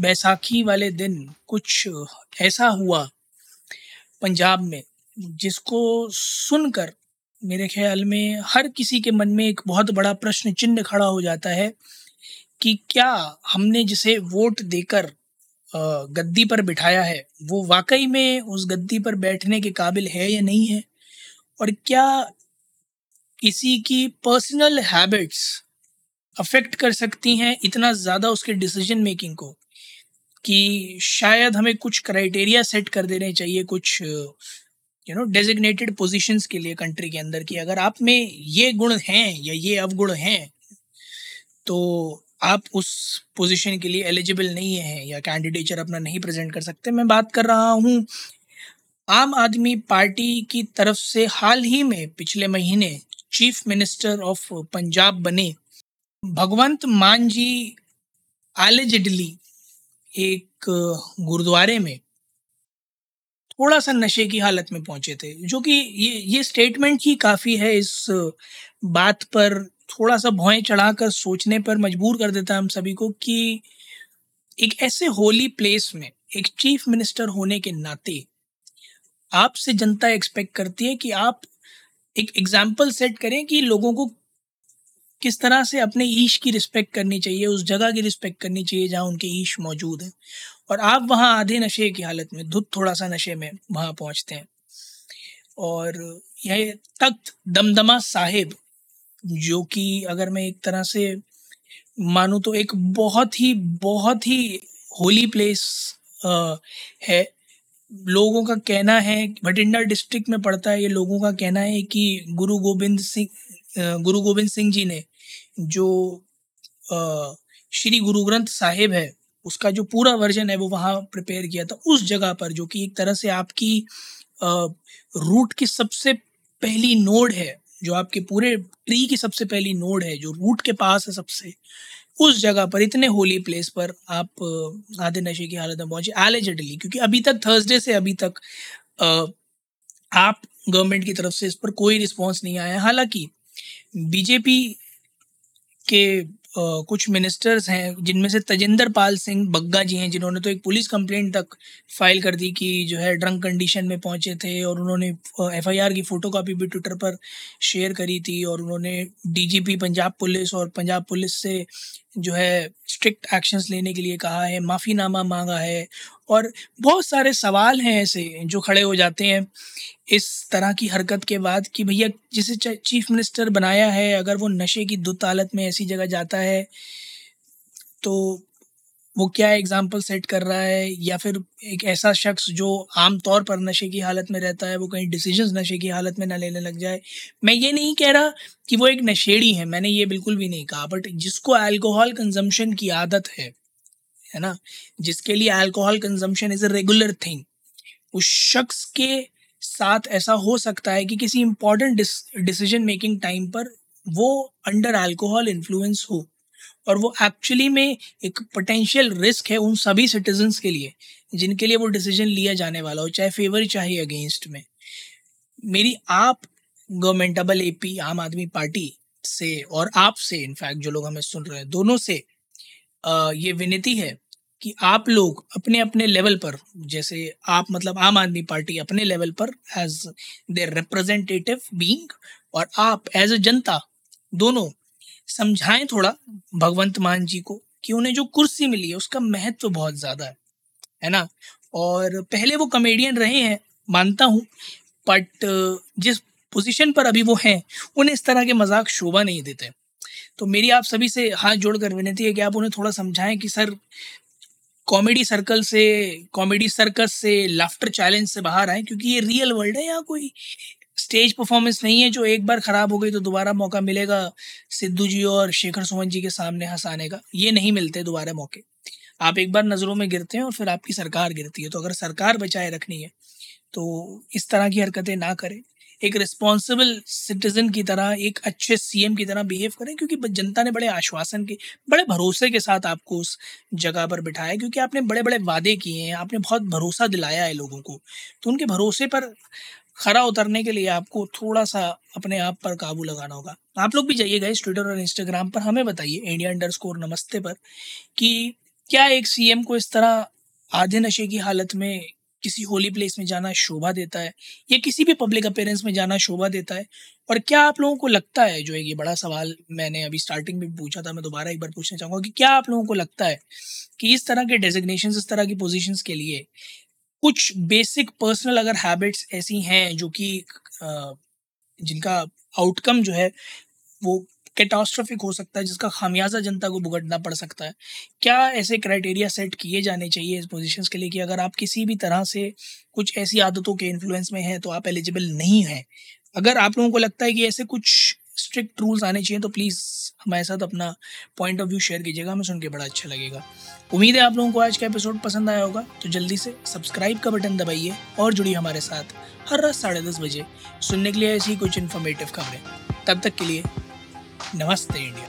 बैसाखी वाले दिन कुछ ऐसा हुआ पंजाब में, जिसको सुनकर मेरे ख्याल में हर किसी के मन में एक बहुत बड़ा प्रश्न चिन्ह खड़ा हो जाता है कि क्या हमने जिसे वोट देकर गद्दी पर बिठाया है, वो वाकई में उस गद्दी पर बैठने के काबिल है या नहीं है? और क्या किसी की पर्सनल हैबिट्स अफेक्ट कर सकती हैं इतना ज़्यादा उसके डिसीज़न मेकिंग को? कि शायद हमें कुछ क्राइटेरिया सेट कर देने चाहिए कुछ यू नो डेजिग्नेटेड पोजीशंस के लिए कंट्री के अंदर कि अगर आप में ये गुण हैं या ये अवगुण हैं तो आप उस पोजीशन के लिए एलिजिबल नहीं हैं या कैंडिडेचर अपना नहीं प्रेजेंट कर सकते। मैं बात कर रहा हूँ, आम आदमी पार्टी की तरफ़ से हाल ही में पिछले महीने चीफ मिनिस्टर ऑफ़ पंजाब बने, भगवंत मान जी एलिजिडली एक गुरुद्वारे में थोड़ा सा नशे की हालत में पहुँचे थे, जो कि ये ये स्टेटमेंट ही काफ़ी है इस बात पर थोड़ा सा भौएँ चढ़ाकर सोचने पर मजबूर कर देता है हम सभी को कि एक ऐसे होली प्लेस में एक चीफ मिनिस्टर होने के नाते आपसे जनता एक्सपेक्ट करती है कि आप एक एग्ज़ाम्पल सेट करें कि लोगों को किस तरह से अपने ईश की रिस्पेक्ट करनी चाहिए, उस जगह की रिस्पेक्ट करनी चाहिए जहाँ उनके ईश मौजूद हैं। और आप वहाँ आधे नशे की हालत में, धुत थोड़ा सा नशे में वहाँ पहुँचते हैं। और यह तख्त दमदमा साहिब, जो कि अगर मैं एक तरह से मानूँ तो एक बहुत ही बहुत ही होली प्लेस है। लोगों का कहना है, भटिंडा डिस्ट्रिक्ट में पड़ता है, ये लोगों का कहना है कि गुरु गोविंद सिंह गुरु गोविंद सिंह जी ने, जो श्री गुरु ग्रंथ साहिब है, उसका जो पूरा वर्जन है, वो वहाँ प्रिपेयर किया था, उस जगह पर, जो कि एक तरह से आपकी रूट की सबसे पहली नोड है, जो आपके पूरे ट्री की सबसे पहली नोड है, जो रूट के पास है सबसे, उस जगह पर, इतने होली प्लेस पर आप आधे नशे की हालत में पहुँचे एलिजिडली क्योंकि अभी तक थर्सडे से अभी तक आप गवर्नमेंट की तरफ़ से इस पर कोई रिस्पांस नहीं आया हालाँकि बीजेपी के Uh, कुछ मिनिस्टर्स हैं जिनमें से तजेंद्र पाल सिंह बग्गा जी हैं जिन्होंने तो एक पुलिस कंप्लेंट तक फ़ाइल कर दी कि जो है ड्रंक कंडीशन में पहुँचे थे और उन्होंने एफआईआर की फ़ोटो कापी भी ट्विटर पर शेयर करी थी और उन्होंने डीजीपी पंजाब पुलिस और पंजाब पुलिस से जो है स्ट्रिक्ट एक्शंस लेने के लिए कहा है, माफ़ीनामा मांगा है और बहुत सारे सवाल हैं ऐसे जो खड़े हो जाते हैं। इस तरह की हरकत के बाद कि भैया, जिसे चीफ मिनिस्टर बनाया है, अगर वो नशे की दुत में ऐसी जगह जाता है तो वो क्या एग्ज़ाम्पल सेट कर रहा है? या फिर एक ऐसा शख्स जो आम तौर पर नशे की हालत में रहता है, वो कहीं डिसीजंस नशे की हालत में ना लेने लग जाए। मैं ये नहीं कह रहा कि वो एक नशेड़ी है, मैंने ये बिल्कुल भी नहीं कहा बट जिसको अल्कोहल कंजम्पशन की आदत है है ना? जिसके लिए alcohol consumption is a regular thing उस शख्स के साथ ऐसा हो सकता है कि किसी इम्पोर्टेंट डिसीज़न मेकिंग टाइम पर वो अंडर अल्कोहल इन्फ्लुएंस हो। और वो एक्चुअली में एक पोटेंशियल रिस्क है उन सभी सिटीजन्स के लिए जिनके लिए वो डिसीज़न लिया जाने वाला हो चाहे फेवर चाहे अगेंस्ट में। मेरी आप गवर्नमेंटेबल एपी आम आदमी पार्टी से और आप से इनफैक्ट जो लोग हमें सुन रहे हैं दोनों से अ, ये विनती है कि आप लोग अपने अपने लेवल पर जैसे आप मतलब आम आदमी पार्टी अपने लेवल पर एज देयर रिप्रेजेंटेटिव बीइंग और आप एज अ जनता दोनों समझाएँ थोड़ा भगवंत मान जी को कि उन्हें जो कुर्सी मिली है, उसका महत्व बहुत ज़्यादा है है ना? और पहले वो कॉमेडियन रहे हैं, मानता हूँ बट जिस पोजीशन पर अभी वो हैं, उन्हें इस तरह के मज़ाक शोभा नहीं देते। तो मेरी आप सभी से हाथ जोड़कर विनती है कि आप उन्हें थोड़ा समझाएँ कि सर कॉमेडी सर्कल से कॉमेडी सर्कस से लाफ्टर चैलेंज से बाहर आए, क्योंकि ये रियल वर्ल्ड है यहाँ कोई स्टेज परफॉर्मेंस नहीं है, जो एक बार खराब हो गई तो दोबारा मौका मिलेगा सिद्धू जी और शेखर सुमन जी के सामने हंसाने का। ये नहीं मिलते दोबारा मौके। आप एक बार नज़रों में गिरते हैं और फिर आपकी सरकार गिरती है। तो अगर सरकार बचाए रखनी है तो इस तरह की हरकतें ना करें। एक रिस्पॉन्सिबल सिटीजन की तरह, एक अच्छे सीएम की तरह बिहेव करें, क्योंकि जनता ने बड़े आश्वासन के, बड़े भरोसे के साथ आपको उस जगह पर बिठाया क्योंकि आपने बड़े बड़े वादे किए हैं, आपने बहुत भरोसा दिलाया है लोगों को। तो उनके भरोसे पर खरा उतरने के लिए आपको थोड़ा सा अपने आप पर काबू लगाना होगा। आप लोग भी जाइएगा इस ट्विटर और इंस्टाग्राम पर, हमें बताइए इंडिया अंडर स्कोर नमस्ते पर कि क्या एक सीएम को इस तरह आधे नशे की हालत में किसी होली प्लेस में जाना शोभा देता है या किसी भी पब्लिक अपेयरेंस में जाना शोभा देता है? और क्या आप लोगों को लगता है, जो एक ये बड़ा सवाल मैंने अभी स्टार्टिंग में पूछा था, मैं दोबारा एक बार पूछना चाहूँगा कि क्या आप लोगों को लगता है कि इस तरह के डेजिग्नेशन इस तरह की पोजिशन के लिए कुछ बेसिक पर्सनल अगर हैबिट्स ऐसी हैं जो कि जिनका आउटकम जो है, वो कैटास्ट्रॉफिक हो सकता है, जिसका खामियाजा जनता को भुगतना पड़ सकता है। क्या ऐसे क्राइटेरिया सेट किए जाने चाहिए इस पोजीशंस के लिए कि अगर आप किसी भी तरह से कुछ ऐसी आदतों के इन्फ्लुएंस में हैं तो आप एलिजिबल नहीं हैं? अगर आप लोगों को लगता है कि ऐसे कुछ स्ट्रिक्ट रूल्स आने चाहिए तो प्लीज़ हमारे साथ अपना पॉइंट ऑफ़ व्यू शेयर कीजिएगा, हमें सुन के बड़ा अच्छा लगेगा। उम्मीद है आप लोगों को आज का एपिसोड पसंद आया होगा तो जल्दी से सब्सक्राइब का बटन दबाइए और जुड़िए हमारे साथ हर रात साढ़े दस बजे सुनने के लिए ऐसी कुछ इन्फॉर्मेटिव खबरें। तब तक के लिए नमस्ते इंडिया।